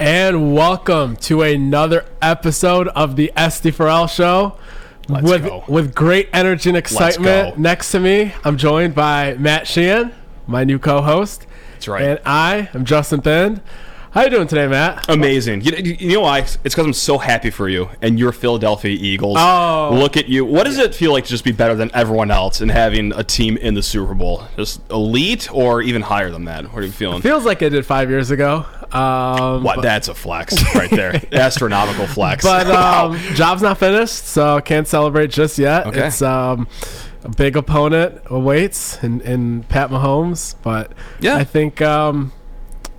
And welcome to another episode of the SD4L Show. Let's with go. with great energy and excitement. Next to me, I'm joined by Matt Sheehan, my new co-host. That's right. And I am Justin Thind. How you doing today, Matt? Amazing. You, you know why? It's because I'm so happy for you and your Philadelphia Eagles. Oh. Look at you. What does it feel like to just be better than everyone else and having a team in the Super Bowl? Just elite or even higher than that? What are you feeling? Feels like it did five years ago. Um, what? That's a flex right there. Astronomical flex. But Wow. um, job's not finished, so can't celebrate just yet. Okay. It's um, a big opponent awaits in, in Pat Mahomes, but Yeah. I think um,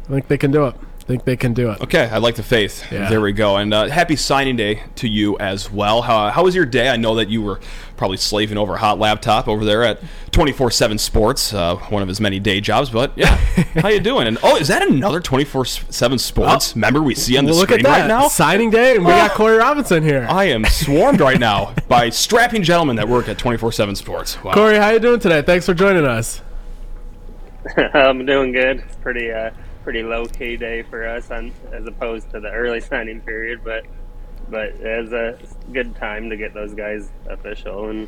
I think they can do it. I think they can do it. Okay, I like the faith. Yeah. There we go. And uh, happy signing day to you as well. How, how was your day? I know that you were probably slaving over a hot laptop over there at 24/7 Sports, uh, one of his many day jobs. But yeah, how you doing? And oh, is that another 24/7 Sports member we see on the look screen at that right now? signing day, and we got Oh. Corey Robinson here. I am swarmed right now by strapping gentlemen that work at 24/7 Sports. Wow. Corey, how you doing today? Thanks for joining us. I'm doing good. It's pretty uh pretty low key day for us on as opposed to the early signing period, but but it's a good time to get those guys official and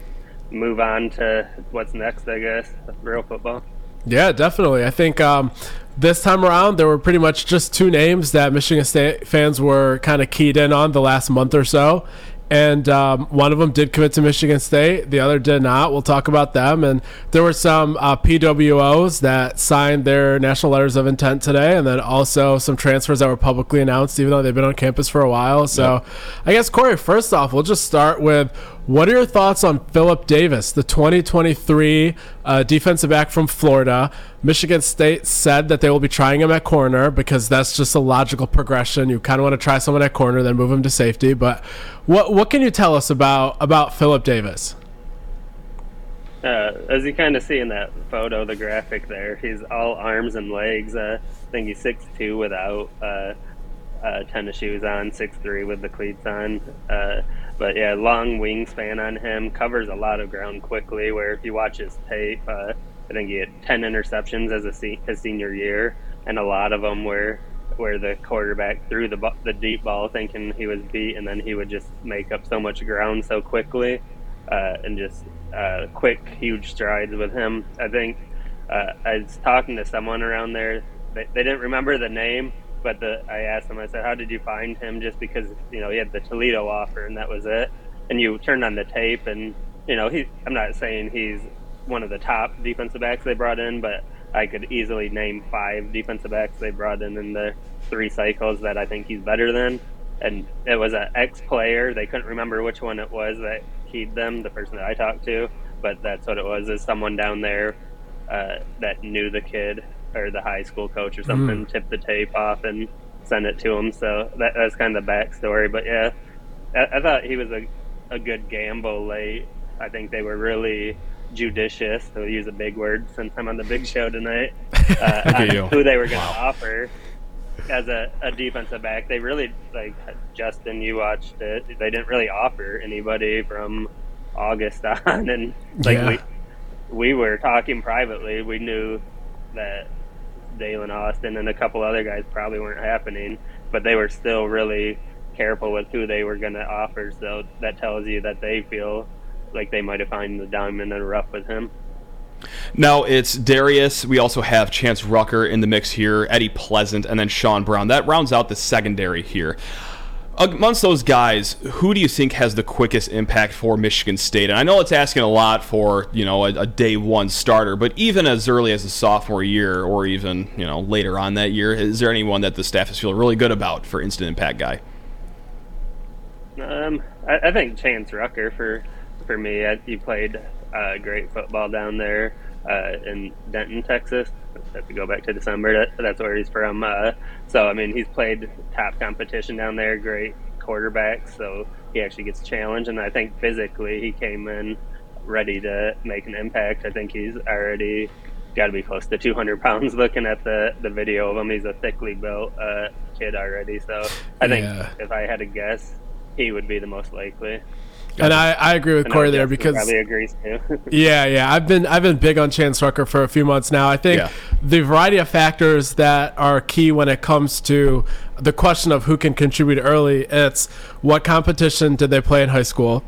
move on to what's next, I guess. Real football. Yeah, definitely. I think um, this time around there were pretty much just two names that Michigan State fans were kind of keyed in on the last month or so. And um, one of them did commit to Michigan State, the other did not. We'll talk about them. And there were some uh, PWOs that signed their national letters of intent today, and then also some transfers that were publicly announced, even though they've been on campus for a while. So, I guess Corey, first off, we'll just start with what are your thoughts on Philip Davis, the 2023 uh, defensive back from Florida? Michigan State said that they will be trying him at corner because that's just a logical progression. You kind of want to try someone at corner, then move him to safety. But what what can you tell us about about Philip Davis? Uh, as you kind of see in that photo, the graphic there, he's all arms and legs. Uh, I think he's six two without uh, uh, tennis shoes on, six three with the cleats on. But yeah, long wingspan on him, covers a lot of ground quickly. Where if you watch his tape, uh, I think he had ten interceptions as a se- his senior year, and a lot of them were where the quarterback threw the bu- the deep ball thinking he was beat, and then he would just make up so much ground so quickly uh, and just uh, quick, huge strides with him. I think uh, I was talking to someone around there. They, they didn't remember the name, but the, I asked him, I said, "How did you find him?" Just because you know he had the Toledo offer, and that was it. And you turned on the tape, and you know he. I'm not saying he's one of the top defensive backs they brought in, but I could easily name five defensive backs they brought in in the three cycles that I think he's better than. And it was an ex player. They couldn't remember which one it was that keyed them, the person that I talked to, but that's what it was. Is someone down there uh, that knew the kid or the high school coach or something, tipped the tape off and sent it to him. So that, that's kind of the backstory. But yeah, I, I thought he was a, a good gamble late. I think they were really judicious, to use a big word since I'm on the big show tonight, uh, on who they were going to offer as a, a defensive back. They really, like Justin, you watched it, they didn't really offer anybody from August on. And like Yeah. we, we were talking privately, we knew that Dalen Austin and a couple other guys probably weren't happening, but they were still really careful with who they were going to offer. So that tells you that they feel like they might have found the diamond in the rough with him. Now it's Darius. We also have Chance Rucker in the mix here, Eddie Pleasant, and then Sean Brown. That rounds out the secondary here. Amongst those guys, who do you think has the quickest impact for Michigan State? And I know it's asking a lot for you know a, a day one starter, but even as early as the sophomore year, or even you know later on that year, is there anyone that the staff is feeling really good about for instant impact guy? Um, I, I think Chance Rucker for for me. I, he played uh, great football down there uh, in Denton, Texas, if we go back to December, that, that's where he's from. Uh, so I mean, he's played top competition down there. Great quarterback, so he actually gets challenged. And I think physically, he came in ready to make an impact. I think he's already got to be close to 200 pounds. Looking at the the video of him, he's a thickly built uh, kid already. So I think Yeah. if I had to guess, he would be the most likely. And I, I agree with And Corey there because probably agrees too. Yeah, yeah. I've been I've been big on Chance Rucker for a few months now. I think Yeah. the variety of factors that are key when it comes to the question of who can contribute early, it's what competition did they play in high school?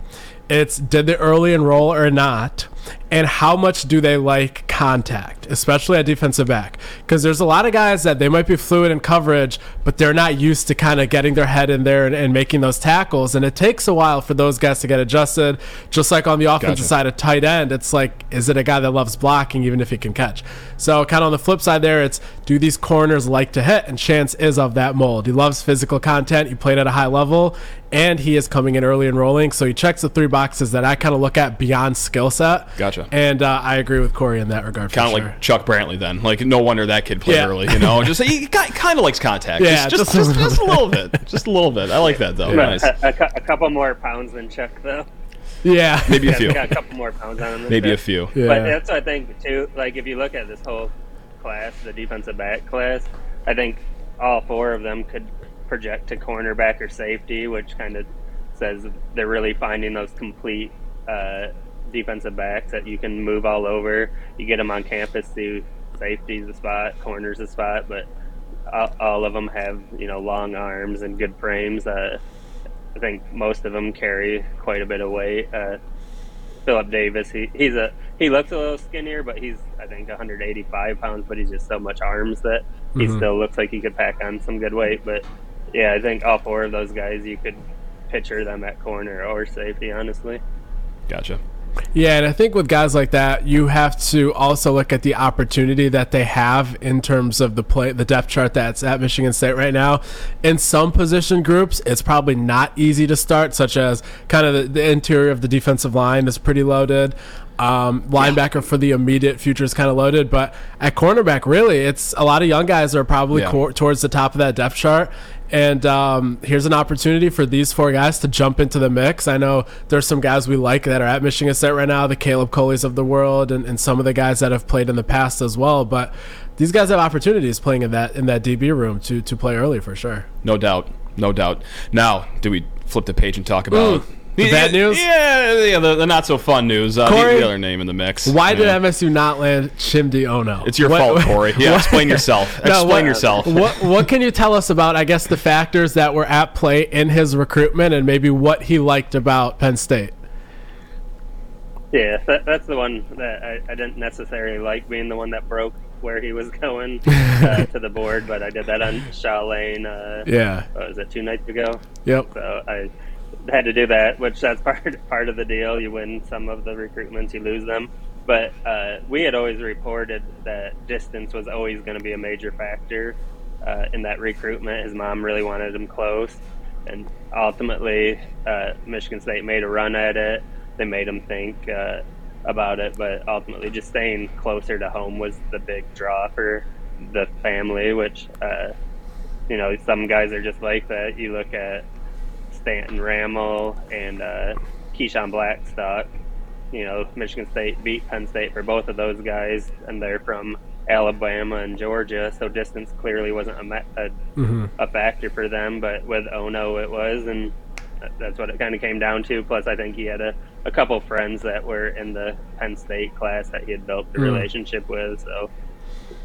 It's did they early enroll or not? And how much do they like contact, especially at defensive back? Because there's a lot of guys that they might be fluid in coverage, but they're not used to kind of getting their head in there and, and making those tackles. And it takes a while for those guys to get adjusted. Just like on the offensive Gotcha. side, of tight end, it's like, is it a guy that loves blocking even if he can catch? So, kind of on the flip side, there, it's do these corners like to hit? And Chance is of that mold. He loves physical content. He played at a high level, and he is coming in early and rolling. So, he checks the three boxes that I kind of look at beyond skill set. Gotcha. And uh, I agree with Corey in that regard. Kind of sure. like Chuck Brantley, then. Like, no wonder that kid played Yeah. early. You know, just he kind of likes contact. Yeah, just just, just a just, just a little bit, just a little bit. I like that though. Nice. a, a, a couple more pounds than Chuck, though. yeah. Maybe a few. got a couple more pounds on him. than Maybe a few. Yeah. But that's what I think too. Like if you look at this whole class, the defensive back class, I think all four of them could project to cornerback or safety, which kind of says they're really finding those complete uh, defensive backs that you can move all over. You get them on campus, do safety's a spot, corners a spot, but all, all of them have you know long arms and good frames. Uh, I think most of them carry quite a bit of weight. Uh, Philip Davis, he, he's a he looks a little skinnier, but he's I think 185 pounds, but he's just so much arms that he Mhm. still looks like he could pack on some good weight. But yeah, I think all four of those guys you could picture them at corner or safety, honestly. Gotcha. Yeah, and I think with guys like that, you have to also look at the opportunity that they have in terms of the play, the depth chart that's at Michigan State right now. In some position groups, it's probably not easy to start, such as kind of the, the interior of the defensive line is pretty loaded. Um, linebacker for the immediate future is kind of loaded, but at cornerback, really, it's a lot of young guys are probably Yeah. cor- towards the top of that depth chart. And um, here's an opportunity for these four guys to jump into the mix. I know there's some guys we like that are at Michigan State right now, the Caleb Coleys of the world, and, and some of the guys that have played in the past as well. But these guys have opportunities playing in that in that DB room to to play early for sure. No doubt. No doubt. Now, do we flip the page and talk about Ooh, the bad news? Yeah, yeah, the, the not so fun news. Uh, the, Corey, the other name in the mix. Why did MSU not land Chimdy Ono? It's your What- fault, Corey. Yeah, what- explain yourself. No, explain what- yourself. What what can you tell us about I guess the factors that were at play in his recruitment and maybe what he liked about Penn State? Yeah, that, that's the one that I, I didn't necessarily like being the one that broke where he was going uh, to the board, but I did that on Shaw Lane. Uh, Yeah. what was it two nights ago? Yep. So I had to do that, which that's part part of the deal. You win some of the recruitments, you lose them. But uh, we had always reported that distance was always going to be a major factor uh, in that recruitment. His mom really wanted him close, and ultimately, uh, Michigan State made a run at it. They made him think uh, about it, but ultimately, just staying closer to home was the big draw for the family. Which, uh, you know, some guys are just like that. You look at Stanton Ramil and uh, Keyshawn Blackstock. You know, Michigan State beat Penn State for both of those guys, and they're from Alabama and Georgia, so distance clearly wasn't a, a, Mhm. a factor for them. But with Ono, it was, and that's what it kind of came down to. Plus, I think he had a, a couple friends that were in the Penn State class that he had built the Mm. relationship with. So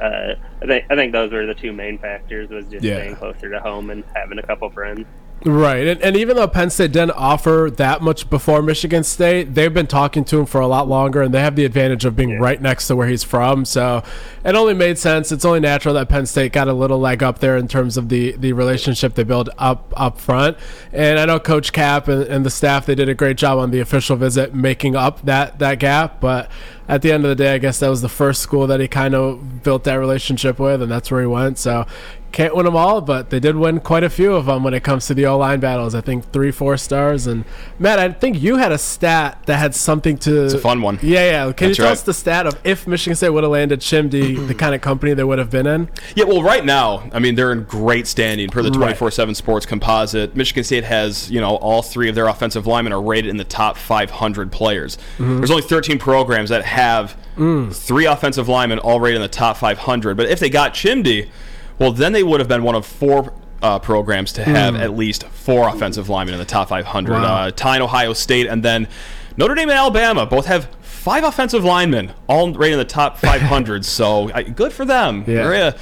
uh, I think I think those were the two main factors: was just Yeah. staying closer to home and having a couple friends. Right, and, and even though Penn State didn't offer that much before Michigan State, they've been talking to him for a lot longer, and they have the advantage of being Yeah. right next to where he's from. So it only made sense. It's only natural that Penn State got a little leg up there in terms of the the relationship they build up up front. And I know Coach Cap and, and the staff they did a great job on the official visit making up that that gap, but. At the end of the day, I guess that was the first school that he kind of built that relationship with, and that's where he went. So can't win them all, but they did win quite a few of them when it comes to the O line battles. I think three, four stars. And Matt, I think you had a stat that had something to. It's a fun one. Yeah, yeah. Can That's you tell right. us the stat of if Michigan State would have landed Chimdy, the kind of company they would have been in? Yeah, well, right now, I mean, they're in great standing per the Right. 24/7 Sports Composite. Michigan State has, you know, all three of their offensive linemen are rated in the top 500 players. Mm-hmm. There's only 13 programs that have Mm. three offensive linemen all rated in the top 500. But if they got Chimdy, well, then they would have been one of four. Uh, programs to have at least four offensive linemen in the top 500. Mm. Wow. Uh, tie and Ohio State, and then Notre Dame and Alabama both have five offensive linemen, all rated in the top 500. so uh, good for them. Yeah.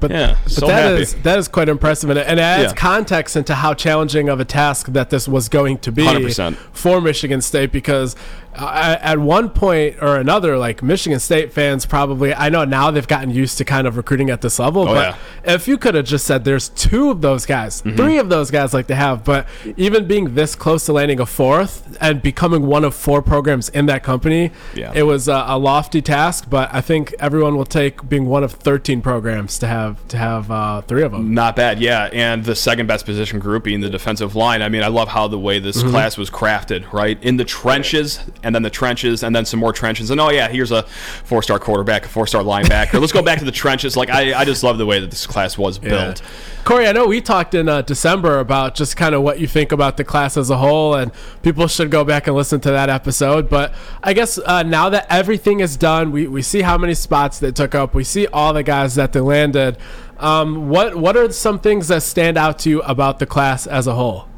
But, Yeah, but so that happy. is- that is quite impressive, and it, and it adds Yeah. context into how challenging of a task that this was going to be 100%. for Michigan State. Because uh, at one point or another, like Michigan State fans probably, I know now they've gotten used to kind of recruiting at this level. Oh, but yeah. Mm-hmm. if you could have just said there's two of those guys, three of those guys like they have, but even being this close to landing a fourth and becoming one of four programs in that company, Yeah. it was a, a lofty task. But I think everyone will take being one of 13 programs to have to have uh, three of them. Not bad, yeah. And the second best position group being the defensive line. I mean, I love how the way this Mm-hmm. class was crafted, right? In the trenches, and then the trenches, and then some more trenches. And oh, yeah, here's a four star quarterback, a four star linebacker. Let's go back to the trenches. Like, I, I just love the way that this class was built. Corey, I know we talked in uh, December about just kind of what you think about the class as a whole, and people should go back and listen to that episode. But I guess uh, now that everything is done, we, we see how many spots they took up, we see all the guys that they landed. Um, what what are some things that stand out to you about the class as a whole?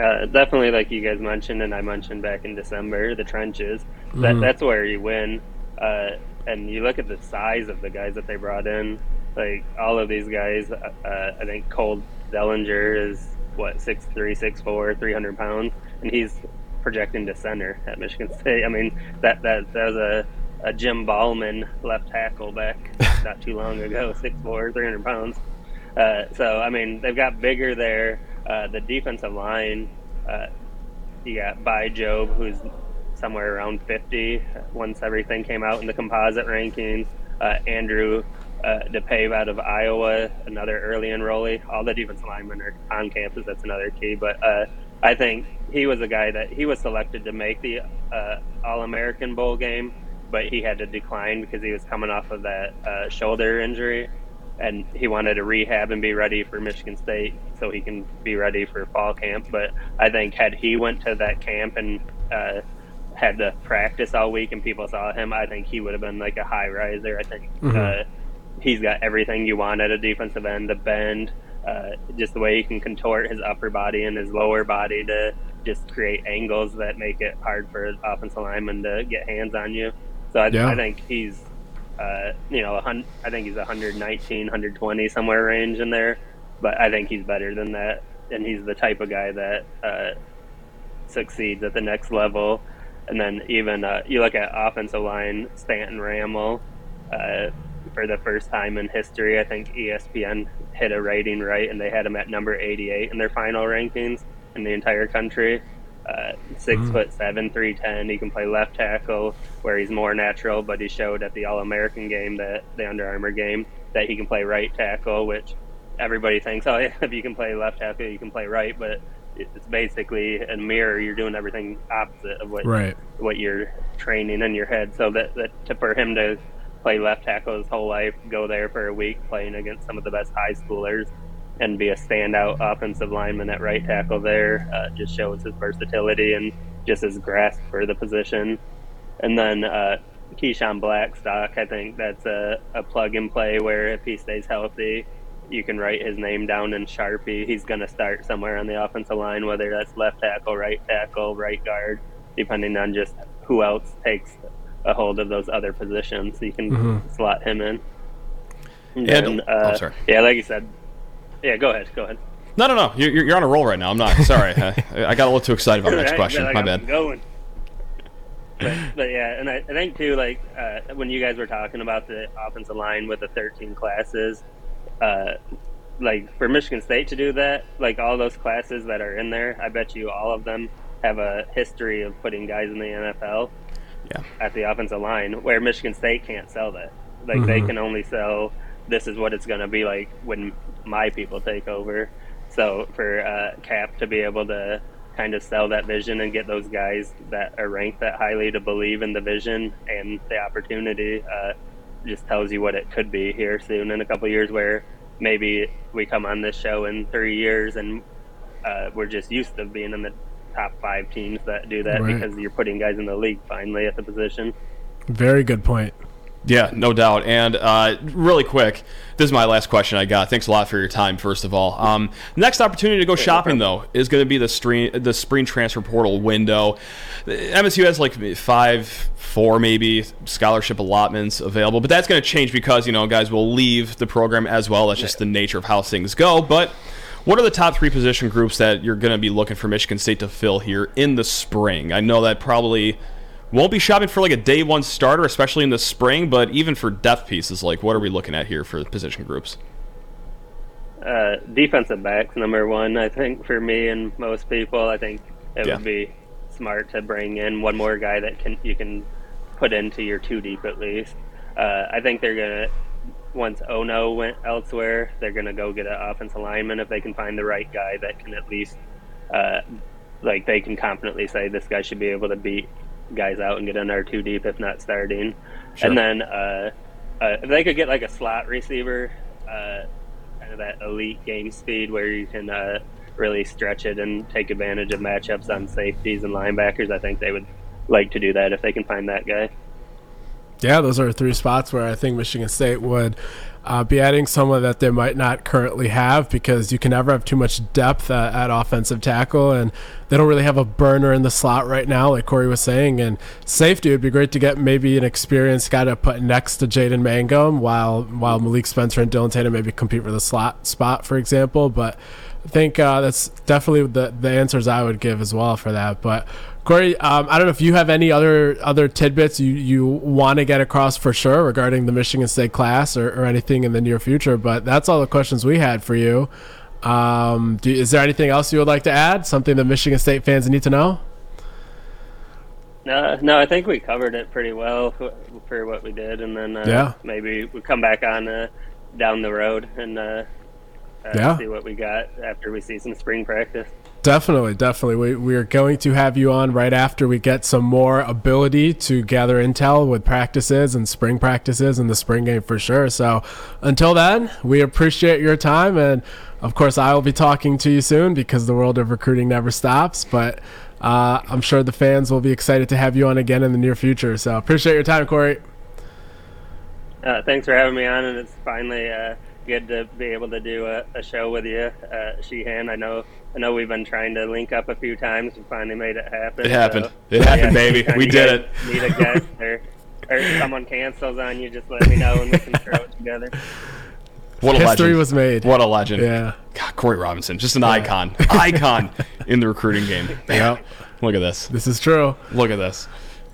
Uh, definitely, like you guys mentioned, and I mentioned back in December, the trenches. That that's where you win. Uh, and you look at the size of the guys that they brought in. Like all of these guys, uh, uh, I think Cole Dellinger is what six three, six four, three hundred pounds, and he's projecting to center at Michigan State. I mean, that that that was a a Jim Ballman left tackle back not too long ago, 6'4", 300 pounds. Uh, so I mean, they've got bigger there. Uh, the defensive line, uh, you got Bai Jobe, who's somewhere around 50 once everything came out in the composite rankings. Uh, Andrew uh, Depaepe out of Iowa, another early enrollee. All the defensive linemen are on campus. That's another key. But uh, I think he was a guy that he was selected to make the uh, All American Bowl game, but he had to decline because he was coming off of that uh, shoulder injury and he wanted to rehab and be ready for Michigan State so he can be ready for fall camp. But I think had he went to that camp and uh, had to practice all week and people saw him, I think he would have been like a high riser. I think uh, he's got everything you want at a defensive end: the bend, uh, just the way he can contort his upper body and his lower body to just create angles that make it hard for an offensive lineman to get hands on you. So I, Yeah. I think he's uh, you know, I think he's 119, 120 somewhere range in there, but I think he's better than that, and he's the type of guy that uh, succeeds at the next level. And then even uh, you look at offensive line, Stanton Ramil, uh, for the first time in history, I think ESPN hit a rating right, and they had him at number 88 in their final rankings in the entire country. Uh, six foot seven, three ten. He can play left tackle, where he's more natural. But he showed at the All American game, that the Under Armour game, that he can play right tackle, which everybody thinks, oh, yeah, if you can play left tackle, you can play right. But it's basically a mirror. You're doing everything opposite of what Right. what you're training in your head. So that, that to, for him to play left tackle his whole life, go there for a week playing against some of the best high schoolers, and be a standout offensive lineman at right tackle there uh, just shows his versatility and just his grasp for the position. And then uh, Keyshawn Blackstock, I think that's a, a plug and play where if he stays healthy, you can write his name down in Sharpie. He's going to start somewhere on the offensive line, whether that's left tackle, right tackle, right guard, depending on just who else takes a hold of those other positions. So You can slot him in. And And- then, oh, uh, sorry. yeah, like you said. Yeah, go ahead. Go ahead. No, no, no. You're, you're on a roll right now. I'm not. Sorry. I, I got a little too excited about the next question. My I'm bad. Going. But, but yeah, and I, I think too, like uh, when you guys were talking about the offensive line with the 13 classes, uh, like for Michigan State to do that, like all those classes that are in there, I bet you all of them have a history of putting guys in the NFL. Yeah. at the offensive line, where Michigan State can't sell that. Like they Mhm. can only sell this is what it's going to be like when my people take over. So for uh, Cap to be able to kind of sell that vision and get those guys that are ranked that highly to believe in the vision and the opportunity uh, just tells you what it could be here soon in a couple years where maybe we come on this show in three years and uh, we're just used to being in the top five teams that do that Right. because you're putting guys in the league finally at the position. Very good point. Yeah, no doubt. And uh, really quick, this is my last question I got. Thanks a lot for your time, first of all. Um, next opportunity to go shopping, though, is going to be the spring, the spring transfer portal window. MSU has like five, four maybe scholarship allotments available, but that's going to change because, you know, guys will leave the program as well. That's just the nature of how things go. But what are the top three position groups that you're going to be looking for Michigan State to fill here in the spring? I know that probably won't be shopping for like a day one starter, especially in the spring, but even for depth pieces, like what are we looking at here for the position groups? Uh, defensive backs, number one, I think for me and most people, I think it Yeah. would be smart to bring in one more guy that can you can put into your two deep at least. Uh, I think they're gonna once Ono went elsewhere, they're gonna go get an offensive lineman if they can find the right guy that can at least uh, like they can confidently say this guy should be able to beat guys out and get in there too deep if not starting. Sure. And then uh, uh, if they could get like a slot receiver, uh, kind of that elite game speed where you can uh, really stretch it and take advantage of matchups on safeties and linebackers, I think they would like to do that if they can find that guy. Yeah, those are three spots where I think Michigan State would uh, be adding someone that they might not currently have because you can never have too much depth uh, at offensive tackle, and they don't really have a burner in the slot right now, like Corey was saying. And safety would be great to get maybe an experienced guy to put next to Jaden Mangham, while while Malik Spencer and Dillon Tatum maybe compete for the slot spot, for example. But I think uh, that's definitely the the answers I would give as well for that. But Corey, um, I don't know if you have any other other tidbits you, you want to get across for sure regarding the Michigan State class or, or anything in the near future. But that's all the questions we had for you. Um, do, is there anything else you would like to add? Something that Michigan State fans need to know? No, no, I think we covered it pretty well for- what we did, and then uh, Yeah. maybe we come back on uh, down the road and uh, uh, Yeah. see what we got after we see some spring practice. Definitely, definitely. We, we are going to have you on right after we get some more ability to gather intel with practices and spring practices and the spring game for sure. So until then, we appreciate your time. And of course, I will be talking to you soon because the world of recruiting never stops. But uh, I'm sure the fans will be excited to have you on again in the near future. So appreciate your time, Corey. Uh, thanks for having me on, and it's finally uh, good to be able to do a, a show with you, uh, Sheehan. I know, I know we've been trying to link up a few times. and finally made it happen. It happened. so- It happened, Yeah, baby. We did guys it. Need a guest or, or someone cancels on you, just let me know and we can throw it together. What a History legend. was made. What a legend. Yeah. God, Corey Robinson, just an icon. icon in the recruiting game. Yep. Look at this. This is true. Look at this.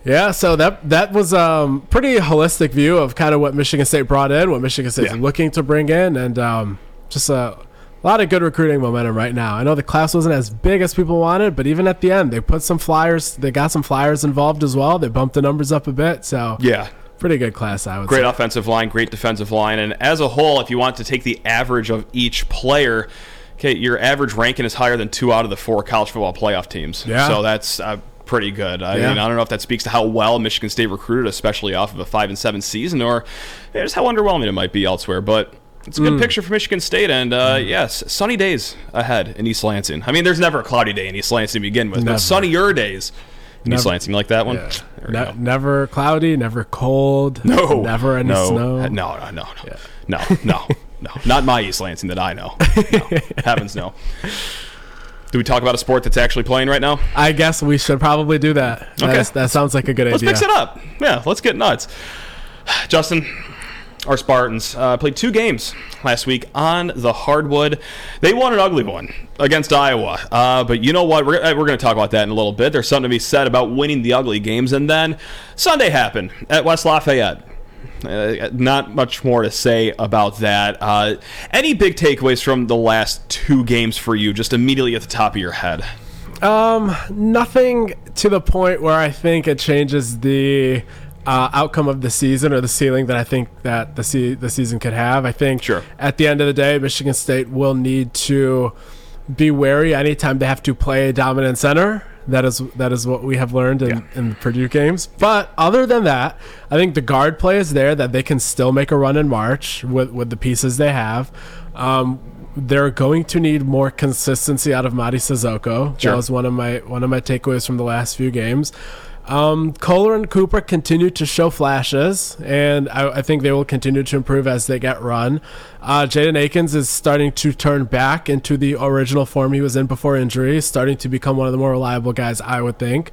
Yeah, so that that was um pretty holistic view of kind of what Michigan State brought in, what Michigan State's Yeah. looking to bring in, and um, just a lot of good recruiting momentum right now. I know the class wasn't as big as people wanted, but even at the end, they put some flyers. They got some flyers involved as well. They bumped the numbers up a bit, so Yeah. Pretty good class, I would say. Great say. offensive line, great defensive line, and as a whole, if you want to take the average of each player, okay, your average ranking is higher than two out of the four college football playoff teams. Yeah. So that's uh, pretty good. I Yeah. mean, I don't know if that speaks to how well Michigan State recruited, especially off of a five and seven season, or just how underwhelming it might be elsewhere, but. It's a good Mm. picture for Michigan State, and uh, yes, sunny days ahead in East Lansing. I mean, there's never a cloudy day in East Lansing to begin with, Never. but sunnier days East Never. Lansing. You like that one? Yeah. Ne- never cloudy, never cold, No, never any no, uh, snow. No, no, no, no, no, no, no, not my East Lansing that I know. No, heavens no. Do we talk about a sport that's actually playing right now? I guess we should probably do that. That, Okay. is- that sounds like a good Let's idea. mix it up. Yeah, let's get nuts. Justin, our Spartans uh, played two games last week on the hardwood. They won an ugly one against Iowa. Uh, but you know what? We're, we're going to talk about that in a little bit. There's something to be said about winning the ugly games. And then Sunday happened at West Lafayette. Uh, not much more to say about that. Uh, any big takeaways from the last two games for you, just immediately at the top of your head? Um, Nothing to the point where I think it changes the uh, outcome of the season or the ceiling that I think that the se- the season could have. I think Sure. at the end of the day, Michigan State will need to be wary anytime they have to play a dominant center. That is that is what we have learned in, Yeah. in the Purdue games. But other than that, I think the guard play is there that they can still make a run in March with with the pieces they have. Um, they're going to need more consistency out of Mady Sissoko. Sure. That was one of my one of my takeaways from the last few games. Um, Kohler and Cooper continue to show flashes, and I, I think they will continue to improve as they get run. Uh, Jaden Akins is starting to turn back into the original form he was in before injury, starting to become one of the more reliable guys, I would think.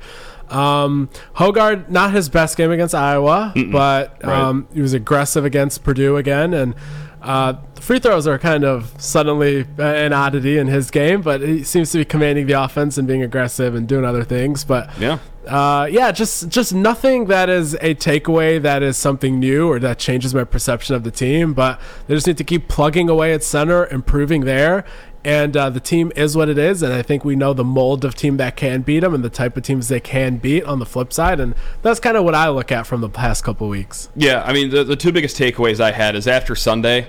Um, Hoggard, not his best game against Iowa, but Right. um, he was aggressive against Purdue again, and uh, free throws are kind of suddenly an oddity in his game, but he seems to be commanding the offense and being aggressive and doing other things. But Yeah. Uh, yeah, just just nothing that is a takeaway that is something new or that changes my perception of the team. But they just need to keep plugging away at center, improving there. And uh, the team is what it is, and I think we know the mold of team that can beat them and the type of teams they can beat on the flip side, and that's kind of what I look at from the past couple weeks. Yeah, I mean, the, the two biggest takeaways I had is after Sunday,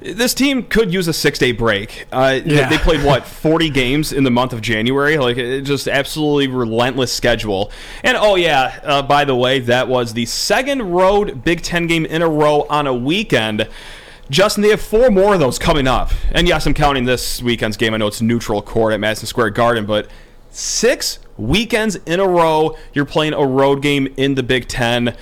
this team could use a six day break. Uh, they- Yeah. They played, what, 40 games in the month of January? Like, it just absolutely relentless schedule. And, oh, yeah, uh, by the way, that was the second road Big Ten game in a row on a weekend. Justin, they have four more of those coming up. And yes, I'm counting this weekend's game. I know it's neutral court at Madison Square Garden, but six weekends in a row, you're playing a road game in the Big Ten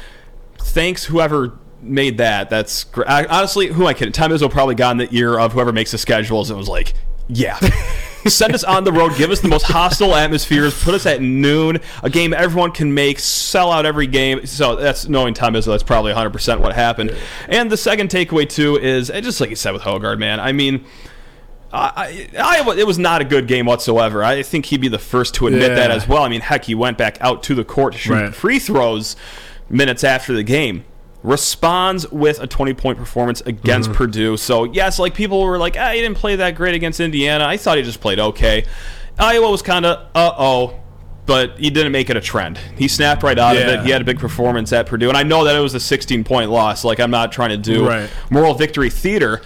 thanks whoever made that. That's great. Honestly, who am I kidding? Tom Izzo probably got in the ear of whoever makes the schedules and was like, yeah. Send us on the road. Give us the most hostile atmospheres. Put us at noon. A game everyone can make. Sell out every game. So that's knowing Tom Izzo. That's probably 100% what happened. And the second takeaway too is and just like you said with Hoggard, man. I mean, I, I, it was not a good game whatsoever. I think he'd be the first to admit that as well. I mean, heck, he went back out to the court to shoot Right. free throws minutes after the game. Responds with a 20 point performance against Mm-hmm. Purdue. So, yes, like people were like, ah, he didn't play that great against Indiana. I thought he just played okay. Iowa was kind of, uh oh, but he didn't make it a trend. He snapped right out of it. He had a big performance at Purdue. And I know that it was a 16 point loss. Like, I'm not trying to do Right. moral victory theater.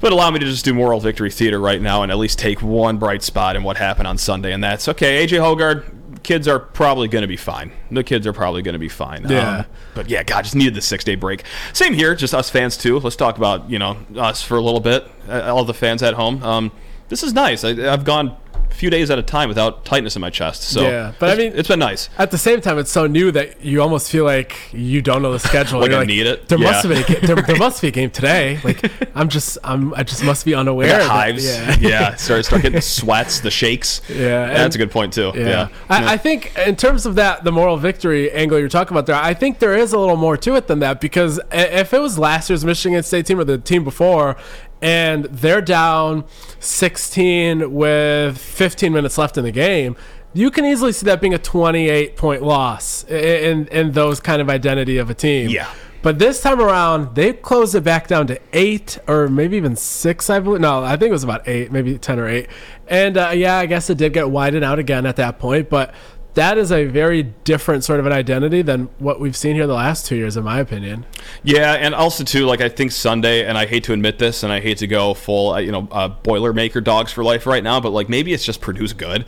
But allow me to just do moral victory theater right now and at least take one bright spot in what happened on Sunday, and that's okay. AJ Hoggard, kids are probably going to be fine. The kids are probably going to be fine. Um, Yeah. but yeah, God, just needed the six day break. Same here, just us fans too. Let's talk about you know us for a little bit. Uh, all the fans at home. Um, this is nice. I, I've gone few days at a time without tightness in my chest. So Yeah, but I mean- it's been nice. At the same time, it's so new that you almost feel like you don't know the schedule. Like I need it? There must Yeah. have been a there, there must be a game today. Like I'm just I'm I just must be unaware. got that- hives. yeah. yeah. Start start getting the sweats, the shakes. Yeah, that's a good point too. Yeah. Yeah, I, I think in terms of that, the moral victory angle you're talking about there, I think there is a little more to it than that because if it was last year's Michigan State team or the team before, and they're down 16 with 15 minutes left in the game, you can easily see that being a 28 point loss in in those kind of identity of a team. Yeah. But this time around, they closed it back down to eight or maybe even six, I believe. No, I think it was about eight, maybe 10 or eight. And uh, yeah, I guess it did get widened out again at that point. But that is a very different sort of an identity than what we've seen here the last two years, in my opinion. Yeah, and also too, like I think Sunday, and I hate to admit this, and I hate to go full, uh, you know, uh, Boilermaker dogs for life right now, but like maybe it's just Purdue's good.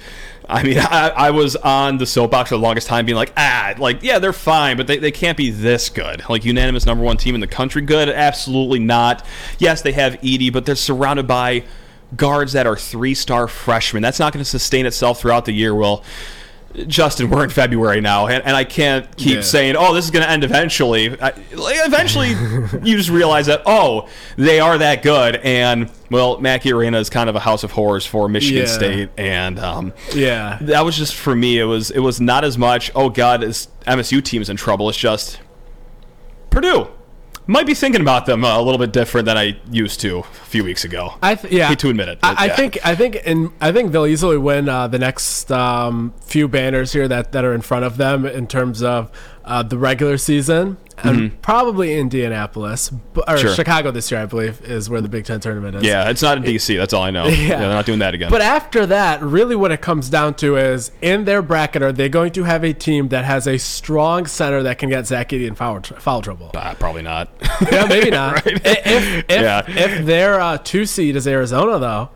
I mean, I, I was on the soapbox for the longest time, being like, ah, like yeah, they're fine, but they, they can't be this good. Like unanimous number one team in the country, good? Absolutely not. Yes, they have Edey, but they're surrounded by guards that are three star freshmen. That's not going to sustain itself throughout the year. Well. Justin, we're in February now, and, and I can't keep Yeah. saying, "Oh, this is going to end eventually." I, like, eventually, you just realize that, oh, they are that good, and well, Mackey Arena is kind of a house of horrors for Michigan Yeah. State, and um, Yeah. that was just for me. It was it was not as much. Oh God, is MSU team's in trouble? It's just Purdue might be thinking about them uh, a little bit different than I used to a few weeks ago. I th- yeah. Hate to admit it, I, I yeah. think I think in I think they'll easily win uh, the next um, few banners here that, that are in front of them in terms of uh, the regular season, and probably Indianapolis or Mm-hmm. Sure. Chicago this year, I believe, is where the Big Ten tournament is. Yeah, it's not in DC. That's all I know. Yeah, they're not doing that again. But after that, really what it comes down to is in their bracket, are they going to have a team that has a strong center that can get Zach Edey in foul, tr- foul trouble? Ah, probably not. Yeah, maybe not. Right. If, if, Yeah. if their uh, two seed is Arizona, though,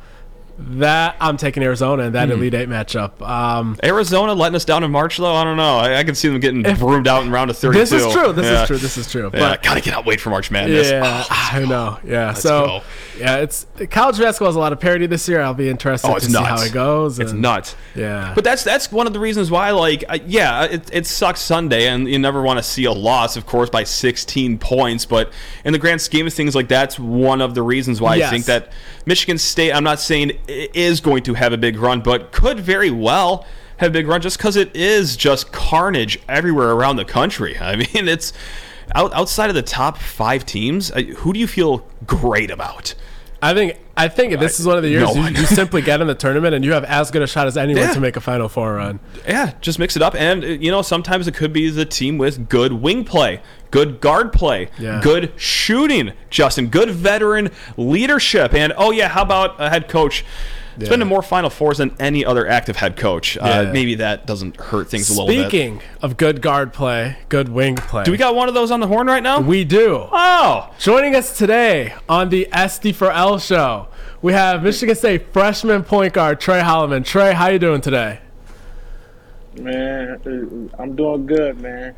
that I'm taking Arizona in that Hmm. Elite Eight matchup. Um, Arizona letting us down in March, though. I don't know. I, I can see them getting broomed out in round of thirty-two. this is true. This Yeah. is true. This is true. Yeah, But gotta get out. Wait for March Madness. yeah, I know. Yeah. so go. yeah, it's college basketball has a lot of parity this year. I'll be interested Oh, it's to see how it goes. It's nuts. Yeah. But that's that's one of the reasons why, like, uh, yeah, it, it sucks Sunday, and you never want to see a loss, of course, by 16 points. But in the grand scheme of things, like that's one of the reasons why Yes. I think that Michigan State. I'm not saying is going to have a big run, but could very well have a big run just because it is just carnage everywhere around the country. I mean, it's out, outside of the top five teams. uh, Who do you feel great about? I think I think this is one of the years no you, you simply get in the tournament and you have as good a shot as anyone Yeah. to make a Final Four run. Yeah, just mix it up. And, uh, you know, sometimes it could be the team with good wing play, good guard play, Yeah. good shooting, Justin, good veteran leadership. And, oh, yeah, how about a head coach? It's been to more Final Fours than any other active head coach. Uh, maybe that doesn't hurt things a little bit. Speaking of good guard play, good wing play, Do we got one of those on the horn right now? we do. oh, Joining us today on the SD for L show, we have Michigan State freshman point guard Tre Holloman. Tre, how you doing today? Man, I'm doing good, man.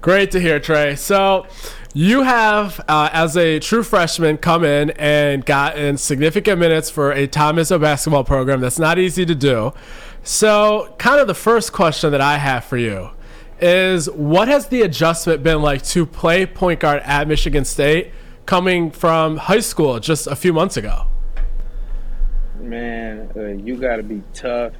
Great to hear, Tre. So, you have, uh, as a true freshman, come in and gotten significant minutes for a Tom Izzo basketball program. That's not easy to do. So, kind of the first question that I have for you is what has the adjustment been like to play point guard at Michigan State coming from high school just a few months ago? Man, uh, you got to be tough.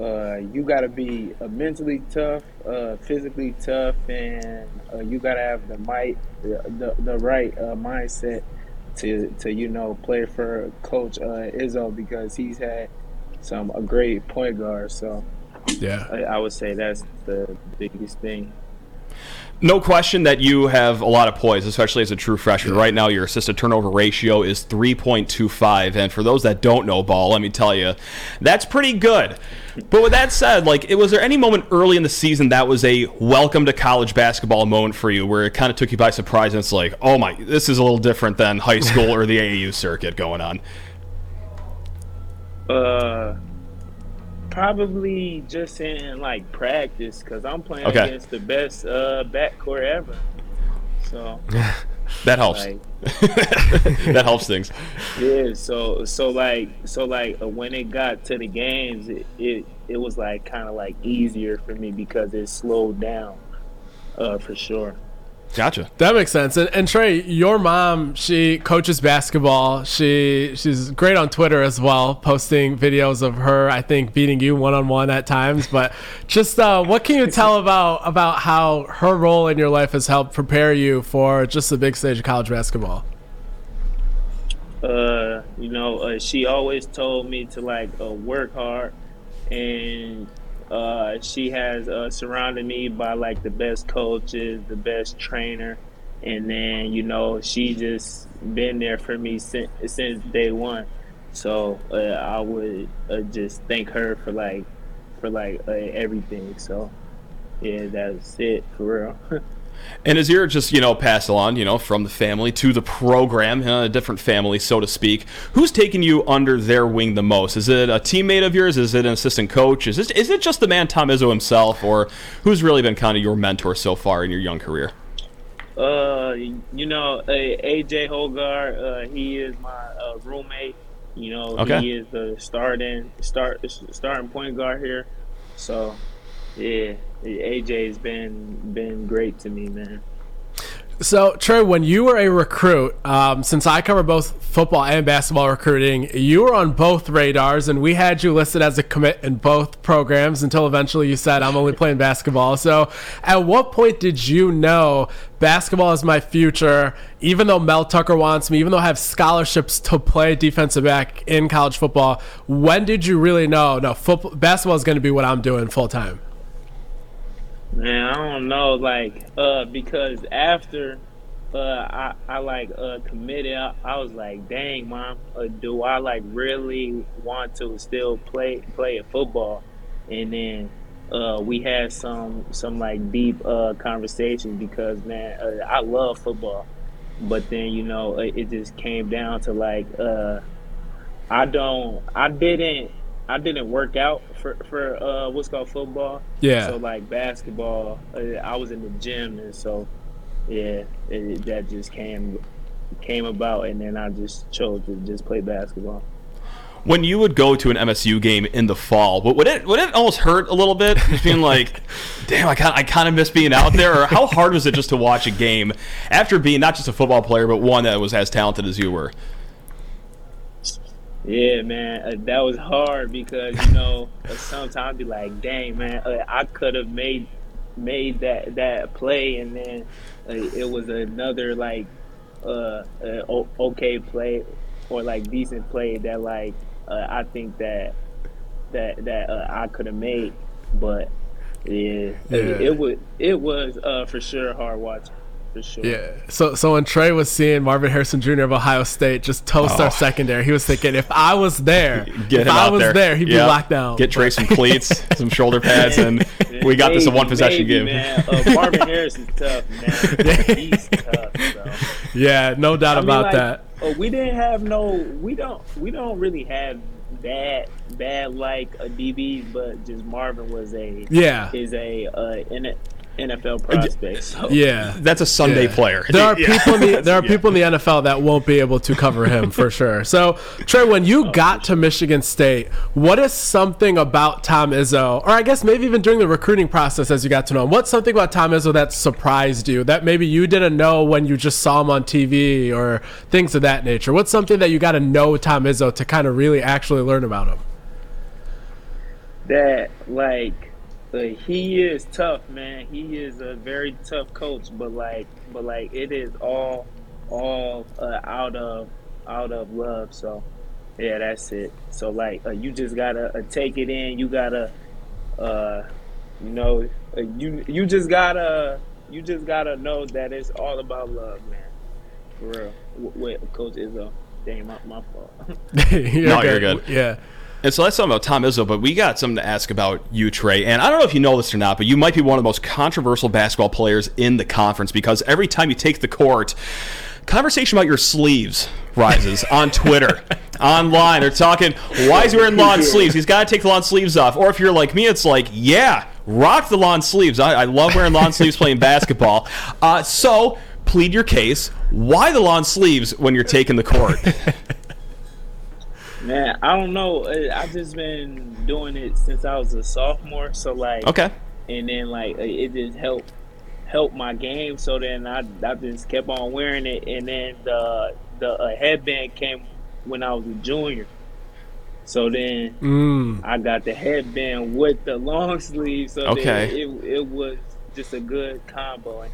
Uh, you got to be uh, mentally tough, uh, physically tough, and uh, you got to have the might, the, the right uh, mindset to to you know play for Coach uh, Izzo because he's had some a great point guard. So Yeah. I, I would say that's the biggest thing. No question that you have a lot of poise, especially as a true freshman. Right now, your assist to turnover ratio is 3.25. And for those that don't know ball, let me tell you, that's pretty good. But with that said, like, was there any moment early in the season that was a welcome to college basketball moment for you where it kind of took you by surprise and it's like, oh my, this is a little different than high school or the AAU circuit going on? Uh, probably just in like practice because I'm playing Okay. against the best uh backcourt ever. So That helps. like that helps things. yeah, so so like so like uh, when it got to the games, it it, it was like kind of like easier for me because it slowed down. Uh, for sure. Gotcha. That makes sense. And, and Tre, your mom, she coaches basketball. She she's great on Twitter as well, posting videos of her, I think, beating you one on one at times. But just uh, what can you tell about about how her role in your life has helped prepare you for just the big stage of college basketball? uh, you know, uh, she always told me to like uh, work hard, and uh, she has uh, surrounded me by like the best coaches, the best trainer, and then you know she just been there for me since since day one. So uh, I would uh, just thank her for like for like uh, everything. So yeah, that's it for real. And as you're just, you know, passed along, you know, from the family to the program, a different family, so to speak, who's taking you under their wing the most? Is it a teammate of yours? Is it an assistant coach? Is, this, is it just the man Tom Izzo himself? Or who's really been kind of your mentor so far in your young career? Uh, you know, AJ Hoggard, uh, he is my uh, roommate. You know, Okay. he is the starting start starting point guard here. So, yeah, AJ's been been great to me, man. So, Tre, when you were a recruit, um, since I cover both football and basketball recruiting, you were on both radars, and we had you listed as a commit in both programs until eventually you said, I'm only playing basketball. So, at what point did you know basketball is my future, even though Mel Tucker wants me, even though I have scholarships to play defensive back in college football? When did you really know, no, football, basketball is going to be what I'm doing full time? Man, I don't know, like, uh, because after uh, I, I like uh, committed, I, I was like, dang, mom, uh, do I like really want to still play play football? And then uh, we had some some like deep uh, conversations because man, uh, I love football, but then you know it, it just came down to like uh, I don't, I didn't, I didn't work out for for uh, what's called football. Yeah. So like basketball, uh, I was in the gym, and so yeah, it, that just came came about, and then I just chose to just play basketball. When you would go to an MSU game in the fall, but would it would it almost hurt a little bit, just being like, "Damn, I kind I kind of miss being out there." Or how hard was it just to watch a game after being not just a football player, but one that was as talented as you were? Yeah, man, uh, that was hard because you know sometimes I'd be like, "Dang, man, uh, I could have made made that that play," and then uh, it was another like uh, uh, okay play or like decent play that like uh, I think that that that uh, I could have made, but yeah, Yeah. It, it was it was uh, for sure hard watching for sure. Yeah. So so when Tre was seeing Marvin Harrison Jr. of Ohio State just toast Oh. our secondary, he was thinking, if I was there, Get if I was there. there, he'd Yeah. be locked down. Get Tre some cleats, some shoulder pads, and we got this a Maybe, one possession maybe, game. Man. Uh, Marvin Harris is tough, man. He's tough. So. yeah, no doubt I mean, about like, that. uh, we didn't have no. We don't. We don't really have bad, bad like a DBs, but just Marvin was a Yeah. is a uh, N- NFL prospect. So Yeah. That's a Sunday Yeah. player. There are Yeah. people in the there are Yeah. people in the NFL that won't be able to cover him for sure. So Tre, when Oh, you got to Michigan State, what is something about Tom Izzo, or I guess maybe even during the recruiting process as you got to know him, what's something about Tom Izzo that surprised you that maybe you didn't know when you just saw him on TV or things of that nature? What's something that you got to know Tom Izzo to kind of really actually learn about him? that like uh, he is tough, man. He is a very tough coach, but like, but like it is all all uh, out of out of love. So yeah, that's it. So like, uh, you just gotta uh, take it in. You gotta, uh, you know, uh, you you just gotta you just gotta know that it's all about love, man. For real. W- Wait, Coach Izzo. Dang, my, my fault. you're No, you're good. Yeah. And so that's something about Tom Izzo, but we got something to ask about you, Tre. And I don't know if you know this or not, but you might be one of the most controversial basketball players in the conference because every time you take the court, conversation about your sleeves rises on Twitter, online. They're talking, why is he wearing lawn sleeves? He's got to take the lawn sleeves off. Or if you're like me, it's like, yeah, rock the lawn sleeves. I, I love wearing lawn sleeves playing basketball. Uh, so plead your case. Why the lawn sleeves when you're taking the court? Man, I don't know. I've just been doing it since I was a sophomore. So like, Okay. and then like it just helped help my game. So then I I just kept on wearing it, and then the the uh, headband came when I was a junior. So then Mm. I got the headband with the long sleeve. So Okay. then it it was just a good combo.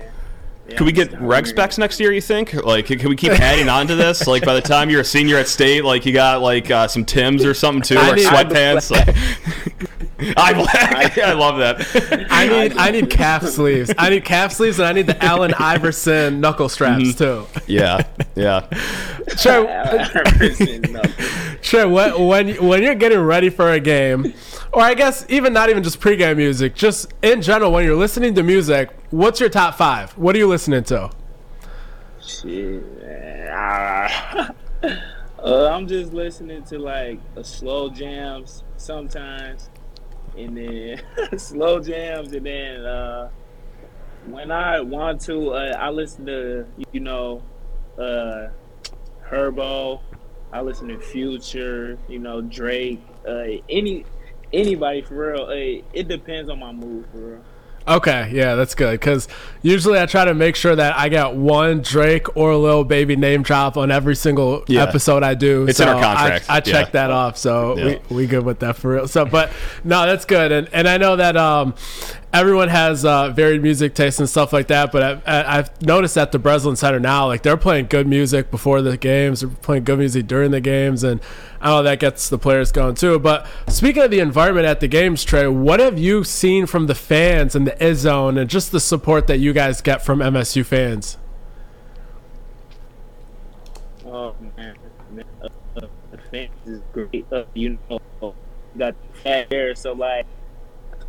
Yeah, Could we get started rec specs next year? You think? Like, can we keep adding on to this? Like, by the time you're a senior at state, like you got like uh, some Tims or something too, I or need- sweatpants. I black. I love that. I need I need calf sleeves. I need calf sleeves and I need the Allen Iverson knuckle straps too. Yeah, yeah. Sure. it. Sure. When when when you're getting ready for a game, or I guess even not even just pregame music, just in general, when you're listening to music, what's your top five? What are you listening to? Shit, uh, I'm just listening to like slow jams sometimes, and then slow jams, and then uh, when I want to, uh, I listen to you know, uh, Herbo. I listen to Future, you know, Drake, uh, any anybody for real. Uh, it depends on my mood for real. Okay, yeah, that's good because usually I try to make sure that I got one Drake or Lil Baby name drop on every single Yeah. episode I do. It's in our I- contract, I, check yeah. that off, so Yeah. we, we good with that for real. So, but no, that's good, and and I know that um, everyone has uh, varied music tastes and stuff like that. But I, I've noticed at the Breslin Center now, like they're playing good music before the games, they're playing good music during the games, and I know that gets the players going too. But speaking of the environment at the games, Tre, what have you seen from the fans and the Izzone and just the support that you guys get from MSU fans? Oh man, the fans is great. Uh, you know, got that there, so like,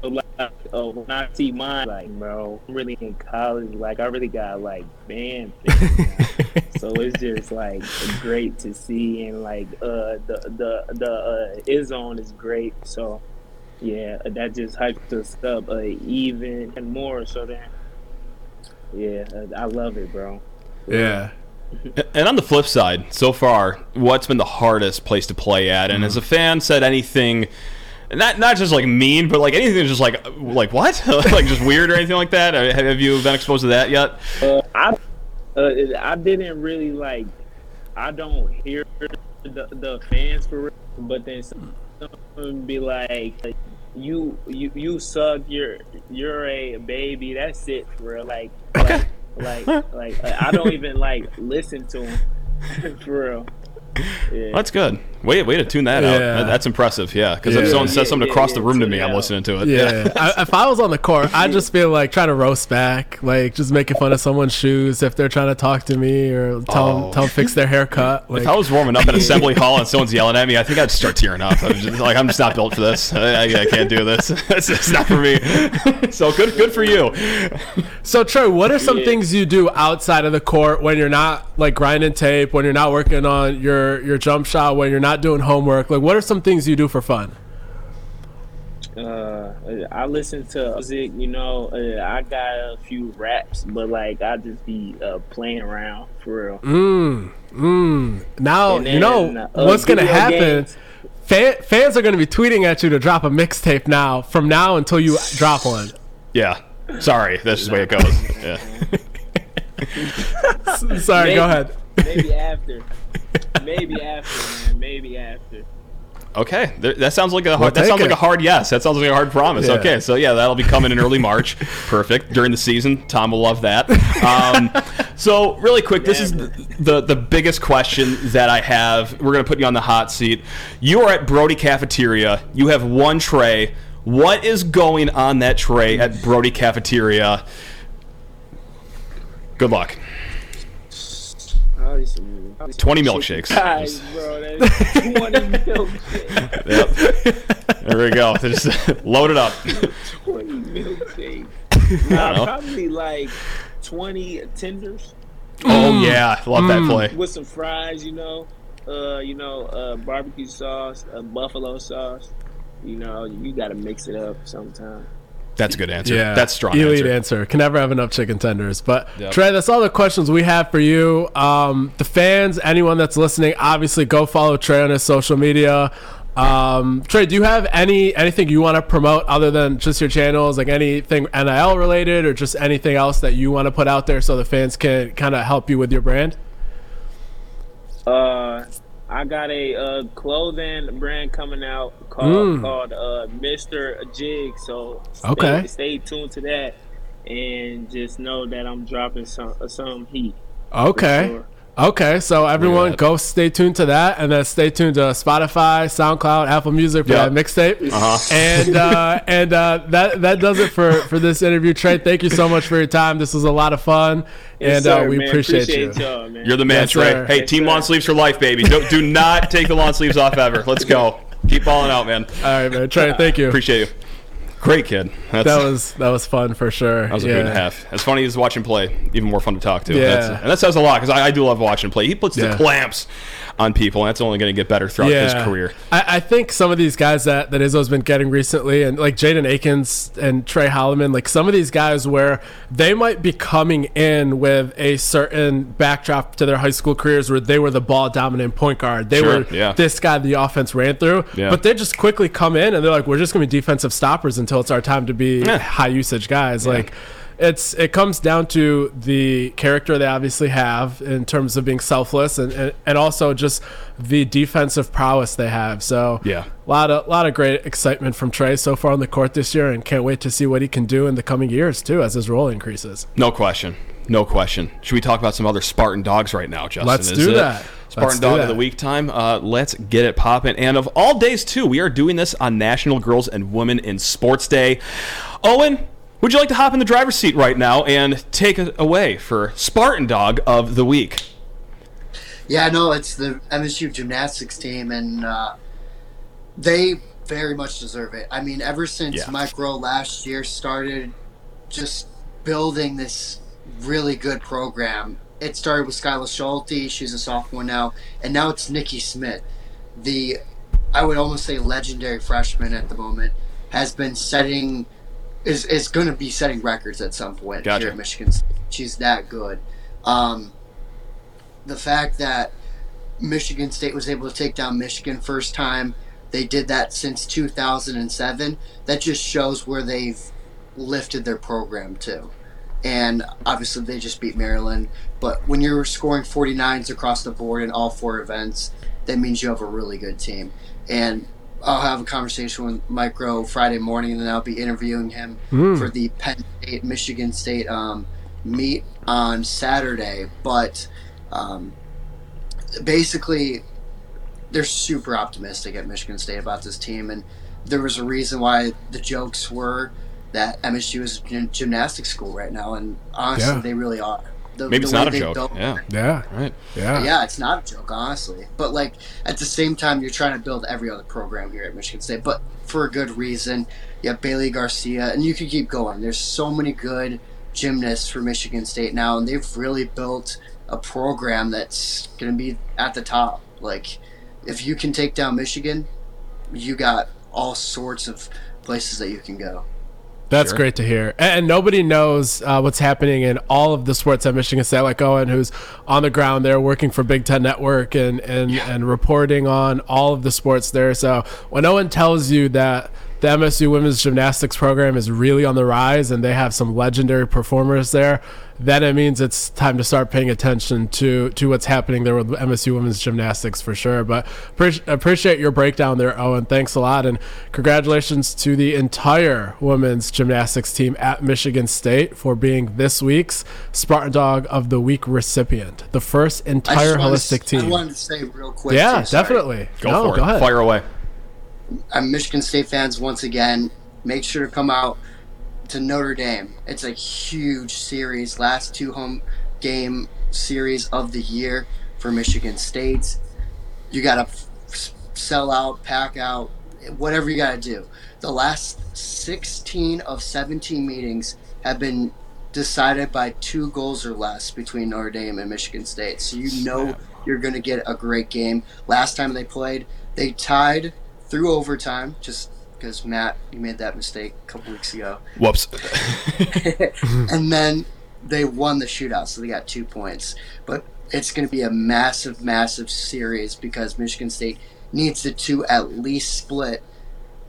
like, uh, when I see mine, like, bro, I'm really in college. Like, I really got like band things so it's just like great to see, and like, uh, the the the uh, Izzone is great. So yeah, that just hyped us up uh, even and more. So then, yeah, uh, I love it, bro. Yeah. And on the flip side, so far, what's been the hardest place to play at? And has a fan said anything, not not just like mean, but like anything that's just like like what, like just weird or anything like that? Have have you been exposed to that yet? Uh, I uh, I didn't really like. I don't hear the, the fans for real, but then some, someone be like, "You you you suck. You're you're a baby. That's it for real." Like Okay. like like, like I don't even like listen to them for real. Yeah. That's good. Way way to tune that out. Yeah. That- That's impressive. Yeah, because if Yeah. someone says something yeah, across yeah, the room to me, it I'm listening to it. Yeah, I, if I was on the court, I'd just feel like trying to roast back, like just making fun of someone's shoes if they're trying to talk to me or tell Oh. them tell them fix their haircut. Like, If I was warming up in assembly hall and someone's yelling at me, I think I'd start tearing up. I'm just like, I'm just not built for this. I, I, I can't do this. it's, it's not for me. so good, good for you. so Tre, what are some Yeah. things you do outside of the court when you're not like grinding tape, when you're not working on your your jump shot, when you're not doing homework? Like, what are some things you do for fun? Uh, I listen to music. You know, uh, I got a few raps, but like I just be uh, playing around for real. Mm, mm. Now And you know uh, what's gonna happen. games. Fan, fans are gonna be tweeting at you to drop a mixtape now, from now until you drop one. Yeah. Sorry, that's just the way it goes. Yeah. Sorry, Maybe- go ahead. Maybe after. Maybe after, man. Maybe after. Okay, that sounds like a We'll hard, that take sounds like a hard yes. That sounds like a hard promise. Yeah. Okay, so yeah, that'll be coming in early March. Perfect during the season. Tom will love that. Um, so really quick, this is the, the the biggest question that I have. We're gonna put you on the hot seat. You are at Brody Cafeteria. You have one tray. What is going on that tray at Brody Cafeteria? Good luck. Probably some- probably some 20 milkshakes. thighs, bro. That's 20 milkshakes. Yep. there we go. Just load it up. 20 milkshakes. Nah, probably like 20 tenders Oh yeah, love that play. with some fries, you know. Uh, you know, uh, barbecue sauce, uh, buffalo sauce. You know, you got to mix it up sometime. That's a good answer. Yeah, That's strong Elite answer. answer. Can never have enough chicken tenders. But Yep. Tre, that's all the questions we have for you. Um, the fans, anyone that's listening, obviously go follow Tre on his social media. Um, Tre, do you have any anything you want to promote other than just your channels, like anything NIL related, or just anything else that you want to put out there so the fans can kind of help you with your brand? Uh, I got a uh, clothing brand coming out called Mm. called uh, Mister Jig. So stay, Okay. stay tuned to that, and just know that I'm dropping some some heat. Okay. sure. Okay, so everyone go stay tuned to that, and then stay tuned to Spotify, SoundCloud, Apple Music for Yep. that mixtape. Uh-huh. And uh, and uh, that that does it for for this interview. Tre, thank you so much for your time. This was a lot of fun, Yes, and uh, we man. appreciate, you. y'all, man. You're the man, Yes, Tre. sir. Hey, Yes, team sir. lawn sleeves for life, baby. Do, do not take the long sleeves off ever. Let's go. Keep balling out, man. All right, man. Tre, thank you. Appreciate you. Great kid. That's, That was that was fun for sure. that was a good and half. As funny as watching play, even more fun to talk to. Yeah. That's, and that says a lot because I, I do love watching play. He puts Yeah. the clamps on people, and that's only going to get better throughout his career. I, I think some of these guys that, that Izzo's been getting recently, and like Jaden Akins and Tre Holloman, like some of these guys where they might be coming in with a certain backdrop to their high school careers where they were the ball dominant point guard. They Sure, were yeah. this guy the offense ran through. Yeah. But they just quickly come in and they're like, we're just going to be defensive stoppers until it's our time to be Yeah. high usage guys. Like, it's it comes down to the character they obviously have in terms of being selfless and, and, and also just the defensive prowess they have. So Yeah. a lot of lot of great excitement from Tre so far on the court this year, and can't wait to see what he can do in the coming years too as his role increases. No question. No question. Should we talk about some other Spartan dogs right now, Justin? Let's Is do it that. Spartan Let's do dog of the week time. Uh, let's get it popping. And of all days, too, we are doing this on National Girls and Women in Sports Day. Owen, would you like to hop in the driver's seat right now and take it away for Spartan dog of the week? Yeah, no, it's the MSU gymnastics team, and uh, they very much deserve it. I mean, ever since Yeah. Mike Rowe last year started just building this really good program, it started with Skylar Schulte. She's a sophomore now, and now it's Nikki Smith, the I would almost say legendary freshman at the moment, has been setting is is going to be setting records at some point Gotcha. here at Michigan. State. She's that good. Um, the fact that Michigan State was able to take down Michigan first time they did that since 2007 that just shows where they've lifted their program to and obviously they just beat Maryland. But when you're scoring 49s across the board in all four events that means you have a really good team. And I'll have a conversation with Mike Rowe Friday morning and then I'll be interviewing him for the Penn State Michigan State um, meet on Saturday. But um, basically they're super optimistic at Michigan State about this team, and there was a reason why the jokes were that MSU is a gym- gymnastics school right now, and honestly, Yeah. they really are. The, Maybe the it's not a joke. built- Yeah. Yeah, Right. yeah, yeah, it's not a joke, honestly. But like at the same time, you're trying to build every other program here at Michigan State, but for a good reason. You have Bailey Garcia, and you can keep going. There's so many good gymnasts for Michigan State now, and they've really built a program that's going to be at the top. Like, if you can take down Michigan, you got all sorts of places that you can go. That's Sure. great to hear. And, nobody knows uh, what's happening in all of the sports at Michigan State, like Owen, who's on the ground there working for Big Ten Network and, and, and reporting on all of the sports there. So when Owen tells you that the MSU women's gymnastics program is really on the rise and they have some legendary performers there, then it means it's time to start paying attention to, to what's happening there with MSU women's gymnastics for sure. But appreci- appreciate your breakdown there, Owen. Thanks a lot. And congratulations to the entire women's gymnastics team at Michigan State for being this week's Spartan Dog of the Week recipient. The first entire just wanted holistic to, I wanted to say real quick. Yeah, too, definitely. Go no, for go it. ahead. Fire away. Uh, Michigan State fans, once again, make sure to come out to Notre Dame. It's a huge series, last two home game series of the year for Michigan State. You got to f- sell out, pack out, whatever you got to do. The last 16 of 17 meetings have been decided by two goals or less between Notre Dame and Michigan State. So you know you're going to get a great game. Last time they played, they tied through overtime just because Matt you made that mistake a couple weeks ago. Whoops. and then they won the shootout, so they got two points. But it's going to be a massive, massive series because Michigan State needs the two at least split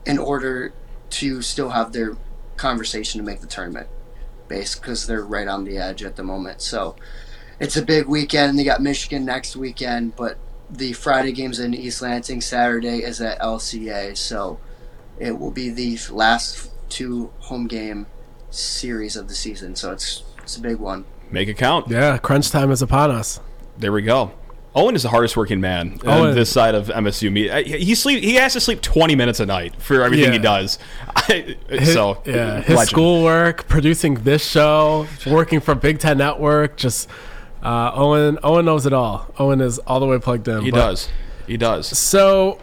in order to still have their conversation to make the tournament, based because they're right on the edge at the moment. So it's a big weekend. They got Michigan next weekend, but the Friday games in East Lansing. Saturday is at LCA, so it will be the last two home game series of the season. So it's it's a big one. Make it count. Yeah, crunch time is upon us. There we go. Owen is the hardest working man uh, Owen- on this side of MSU. Me, uh, he sleep. He has to sleep twenty minutes a night for everything he does. I, His, so yeah, his legend. schoolwork, producing this show, working for Big Ten Network, just uh, Owen. Owen knows it all. Owen is all the way plugged in. He But- does. He does. So,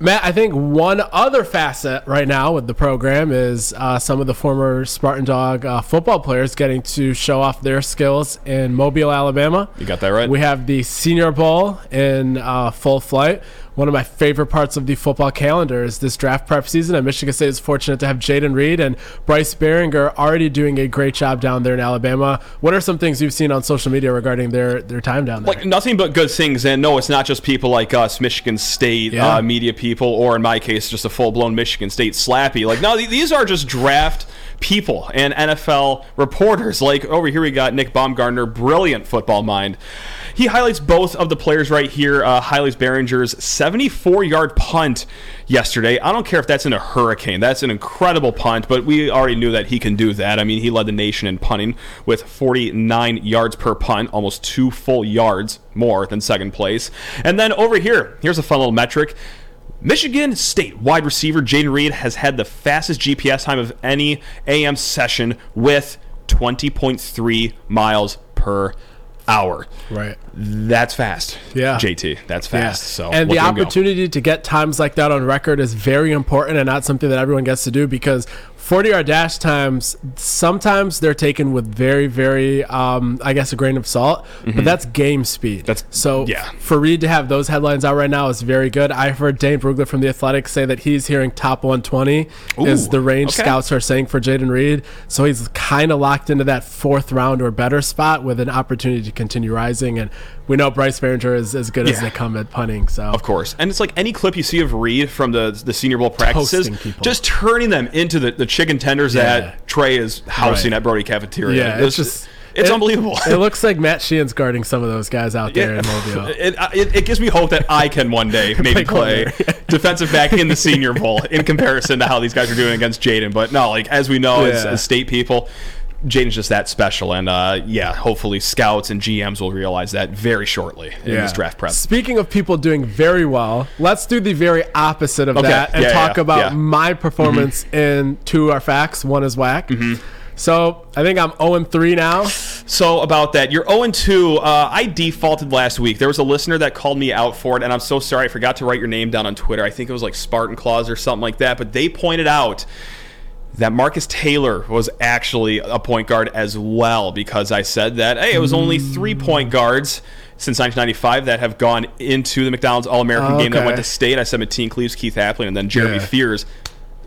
Matt, I think one other facet right now with the program is uh, some of the former Spartan Dog uh, football players getting to show off their skills in Mobile, Alabama. You got that right. We have the Senior Bowl in uh, full flight. One of my favorite parts of the football calendar is this draft prep season. And Michigan State is fortunate to have Jayden Reed and Bryce Baringer already doing a great job down there in Alabama. What are some things you've seen on social media regarding their, their time down there? Like nothing but good things. And no, it's not just people like us, Michigan State Yeah. uh, media people, or in my case, just a full blown Michigan State slappy. Like, no, these are just draft people and NFL reporters. Like, over here we got Nick Baumgardner, brilliant football mind. He highlights both of the players right here. Uh, highlights Baringer's 74 yard punt yesterday. I don't care if that's in a hurricane. That's an incredible punt, but we already knew that he can do that. I mean, he led the nation in punting with 49 yards per punt, almost two full yards more than second place. And then over here, here's a fun little metric. Michigan State wide receiver Jayden Reed has had the fastest GPS time of any AM session with 20.3 miles per hour. right. That's fast. Yeah. JT, that's fast. So and the him go. opportunity to get times like that on record is very important and not something that everyone gets to do because 40 yard dash times sometimes they're taken with very very um, i guess a grain of salt but that's game speed Mm-hmm. That's- so yeah. for reed to have those headlines out right now is very good i've heard dane brugler from the athletic say that he's hearing top 120 is the range okay. scouts are saying for jayden reed so he's kind of locked into that fourth round or better spot with an opportunity to continue rising and we know bryce Baringer is as good as they come at punting so Of course. And it's like any clip you see of Reed from the the Senior Bowl practices, just turning them into the, the chicken tenders Yeah. that Tre is housing Right. at Brody Cafeteria. Yeah, it's just it's it- unbelievable. It looks like Matt Sheehan's guarding some of those guys out there in Mobile. It, it, it gives me hope that I can one day maybe Play play defensive back in the Senior Bowl in comparison to how these guys are doing against Jayden. But no, like as we know as, Yeah. as state people, Jayden's just that special. And uh, yeah, hopefully scouts and GMs will realize that very shortly in this draft prep. Speaking of people doing very well, let's do the very opposite of Okay. that and Yeah, talk yeah, about yeah. Mm-hmm. my performance in two are facts, one is whack. So I think I'm 0 and 3 now. So about that, you're 0 2. Uh, I defaulted last week. There was a listener that called me out for it, and I'm so sorry. I forgot to write your name down on Twitter. I think it was like Spartan Claus or something like that. But they pointed out that Marcus Taylor was actually a point guard as well because I said that, hey, it was only three point guards since 1995 that have gone into the McDonald's All American game that went to state. I said Mateen Cleaves, Keith Appling, and then Jeremy Yeah. Fears.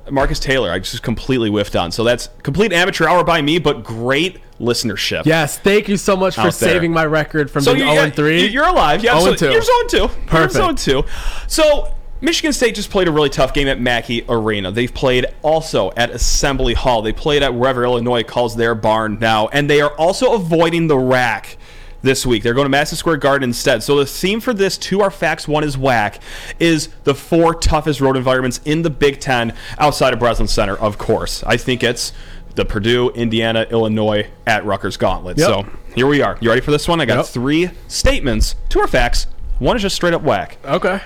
Marcus Taylor, I just completely whiffed on. So that's complete amateur hour by me, but great listenership. Yes, thank you so much for saving my record from So being you, 0 3. You're alive. Yeah, 0 so 2. You're zone two. Perfect. You're zone two. So Michigan State just played a really tough game at Mackey Arena. They've played also at Assembly Hall. They played at wherever Illinois calls their barn now, and they are also avoiding the rack this week. They're going to Madison Square Garden instead. So the theme for this two are facts, one is whack, is the four toughest road environments in the Big Ten outside of Breslin Center, of course. I think it's the Purdue, Indiana, Illinois at Rutgers Gauntlet. Yep. So here we are. You ready for this one? I got Yep. three statements, two are facts, one is just straight up whack. Okay.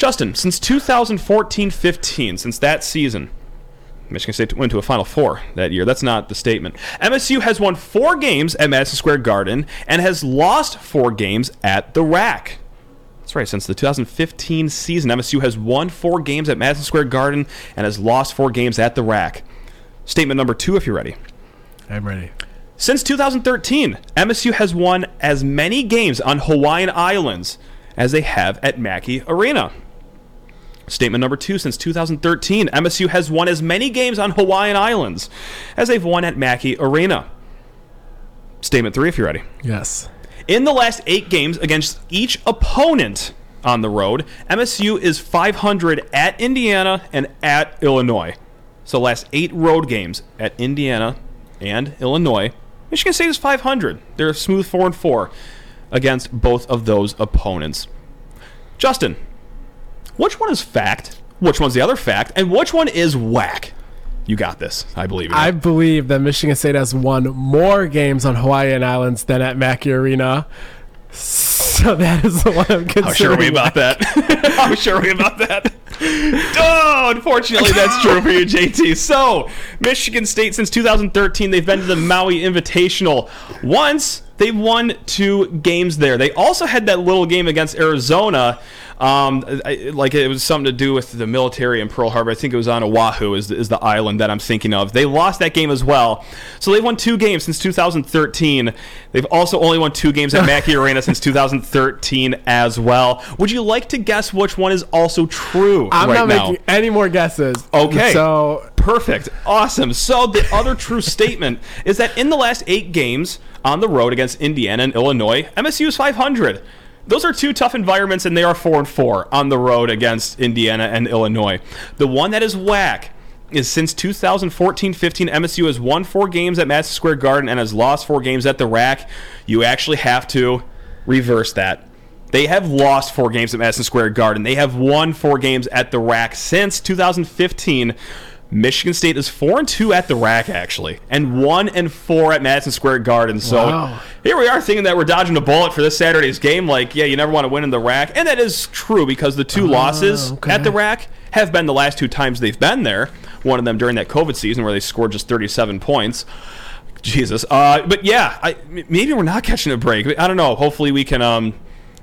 Justin, since 2014-15, since that season, Michigan State went to a Final Four that year. That's not the statement. MSU has won four games at Madison Square Garden and has lost four games at the Rack. That's right. Since the 2015 season, MSU has won four games at Madison Square Garden and has lost four games at the Rack. Statement number two, if you're ready. I'm ready. Since 2013, MSU has won as many games on Hawaiian Islands as they have at Mackey Arena. Statement number two Since 2013, MSU has won as many games on Hawaiian Islands as they've won at Mackey Arena. Statement three, if you're ready. Yes. In the last eight games against each opponent on the road, MSU is 500 at Indiana and at Illinois. So last eight road games at Indiana and Illinois, Michigan State is 500. They're a smooth four and four against both of those opponents. Justin, which one is fact? Which one's the other fact? And which one is whack? You got this. I believe I it. believe that Michigan State has won more games on Hawaiian Islands than at Mackey Arena. So that is the one I'm considering. How sure are we about that? How sure are we about that? Oh, unfortunately, that's true for you, JT. So, Michigan State, since 2013, they've been to the Maui Invitational once. They won two games there. They also had that little game against Arizona. Um, I, like it was something to do with the military in Pearl Harbor. I think it was on Oahu, is, is the island that I'm thinking of. They lost that game as well. So they've won two games since 2013. They've also only won two games at Mackey Arena since 2013 as well. Would you like to guess which one is also true I'm right not now? making any more guesses. Okay. So Perfect. Awesome. So the other true statement is that in the last eight games on the road against Indiana and Illinois, MSU is 500. Those are two tough environments, and they are four and four on the road against Indiana and Illinois. The one that is whack is since 2014-15, MSU has won four games at Madison Square Garden and has lost four games at the rack. You actually have to reverse that. They have lost four games at Madison Square Garden. They have won four games at the rack since 2015. Michigan State is four and two at the rack actually, and one and four at Madison Square Garden. So Wow. here we are thinking that we're dodging a bullet for this Saturday's game. Like, yeah, you never want to win in the rack, and that is true because the two losses okay. at the rack have been the last two times they've been there. One of them during that COVID season where they scored just 37 points. Jesus. Uh, but yeah, I, maybe we're not catching a break. I don't know. Hopefully we can um,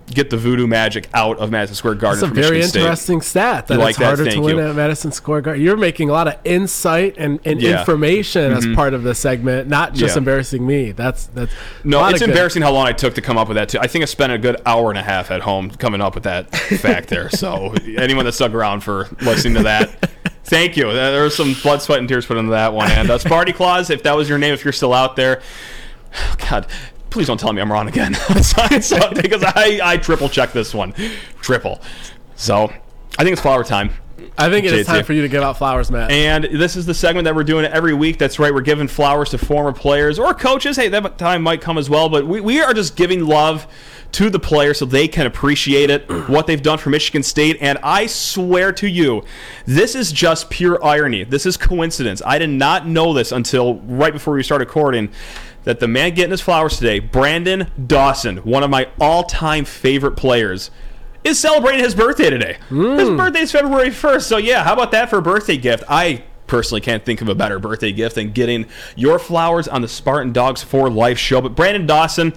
get the voodoo magic out of Madison Square Garden It's a very Michigan State. interesting stat that You like it's that? harder to win you. at Madison Square Garden. You're making a lot of insight and, and Yeah. Mm-hmm. information as part of the segment, not just Yeah. embarrassing me. That's that's No, it's good- embarrassing how long I took to come up with that too. I think I spent a good hour and a half at home coming up with that fact there. So anyone that stuck around for listening to that, thank you. There was some blood, sweat, and tears put into that one. And uh, Sparty Claus, if that was your name, if you're still out there, God, please don't tell me I'm wrong again. So- because I, I triple checked this one, triple. So I think it's flower time. I think it is time for you to give out flowers, Matt. And this is the segment that we're doing every week. That's right. We're giving flowers to former players or coaches. Hey, that time might come as well. But we, we are just giving love to the players so they can appreciate it, what they've done for Michigan State. And I swear to you, this is just pure irony. This is coincidence. I did not know this until right before we started recording that the man getting his flowers today, Branden Dawson, one of my all time favorite players, is celebrating his birthday today. His hmm. birthday is February 1st. So, yeah, how about that for a birthday gift? I personally can't think of a better birthday gift than getting your flowers on the Spartan Dogs for Life show. But Branden Dawson,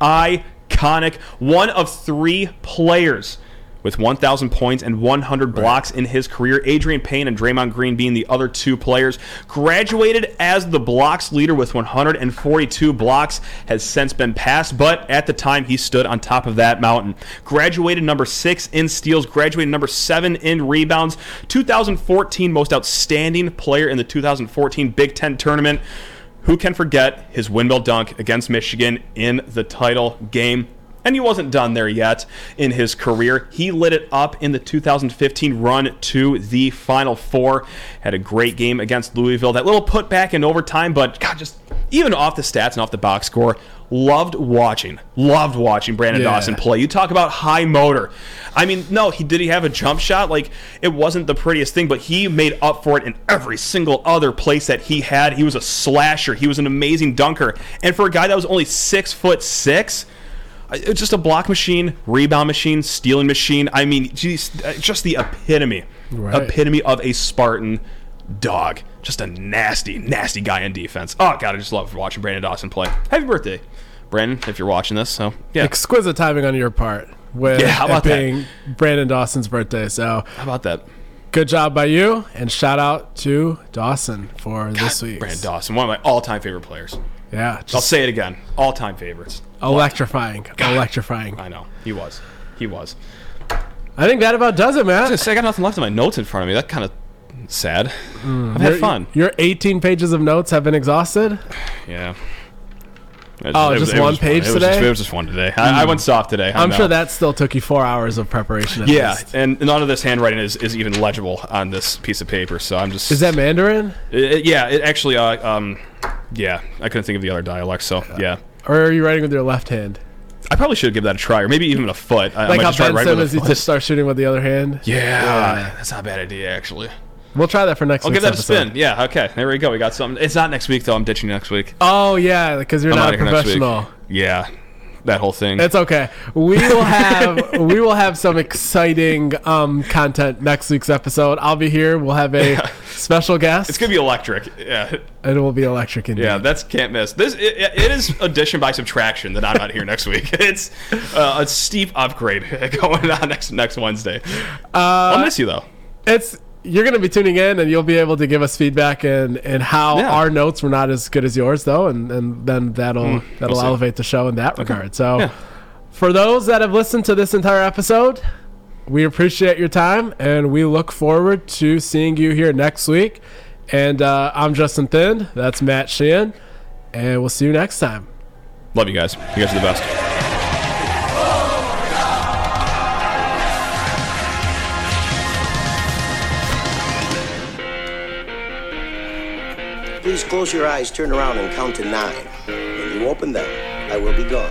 iconic, one of three players with 1,000 points and 100 blocks in his career. Adreian Payne and Draymond Green being the other two players. Graduated as the blocks leader with 142 blocks, has since been passed, but at the time he stood on top of that mountain. Graduated number six in steals, graduated number seven in rebounds. 2014 most outstanding player in the 2014 Big Ten tournament. Who can forget his windmill dunk against Michigan in the title game? And he wasn't done there yet in his career. He lit it up in the 2015 run to the Final Four. Had a great game against Louisville. That little putback in overtime, but God, just even off the stats and off the box score, loved watching. Loved watching Branden Yeah. Dawson play. You talk about high motor. I mean, no, he did he have a jump shot? Like it wasn't the prettiest thing, but he made up for it in every single other place that he had. He was a slasher. He was an amazing dunker. And for a guy that was only six foot six, it's just a block machine, rebound machine, stealing machine. I mean, geez, uh, just the epitome, Right. epitome of a Spartan dog. Just a nasty, nasty guy in defense. Oh God, I just love watching Branden Dawson play. Happy birthday, Branden, if you're watching this. So yeah, Exquisite timing on your part with Yeah, how it about that? being Branden Dawson's birthday. So how about that? good job by you, and shout out to Dawson for this week. Branden Dawson, one of my all-time favorite players. Yeah, I'll say it again, all-time favorites. electrifying, electrifying. I know he was, he was. I think that about does it, I was gonna say I got nothing left in my notes in front of me. That kind of sad. I've had Your- fun. Your 18 pages of notes have been exhausted. Yeah. Oh, just one page it was today? Just, it was just one today. I, I went soft today. I I'm know. sure that still took you four hours of preparation. At Yeah, least. and none of this handwriting is, is even legible on this piece of paper. So I'm just. Is that Mandarin, it- yeah, it actually. Uh, um, yeah, I couldn't think of the other dialect. So yeah, or are you writing with your left hand? I probably should give that a try, or maybe even a foot. I, I Like might how just try Ben right with Simmons a used foot. to start shooting with the other hand. Yeah, that's not a bad idea actually. We'll try that for next. I'll give week's that a episode. spin. Yeah, okay, there we go. We got something. It's not next week though. I'm ditching next week. Oh yeah, because you're I'm not outta a here next week. professional. Yeah, that whole thing. It's okay. We will have we will have some exciting um, content next week's episode. I'll be here. We'll have a special guest. It's gonna be electric. Yeah, it will be electric indeed. yeah, that's can't miss. This it, it is addition by subtraction that I'm not here next week. It's uh, a steep upgrade going on next next Wednesday. Uh, I'll miss you though. it's you're going to be tuning in and you'll be able to give us feedback and and how Yeah. our notes were not as good as yours though and and then that'll that'll we'll elevate the show in that regard so Yeah. for those that have listened to this entire episode we appreciate your time and we look forward to seeing you here next week and uh, i'm justin thin that's matt sheehan and we'll see you next time Love you guys. You guys are the best. Please close your eyes, turn around, and count to nine. When you open them, I will be gone.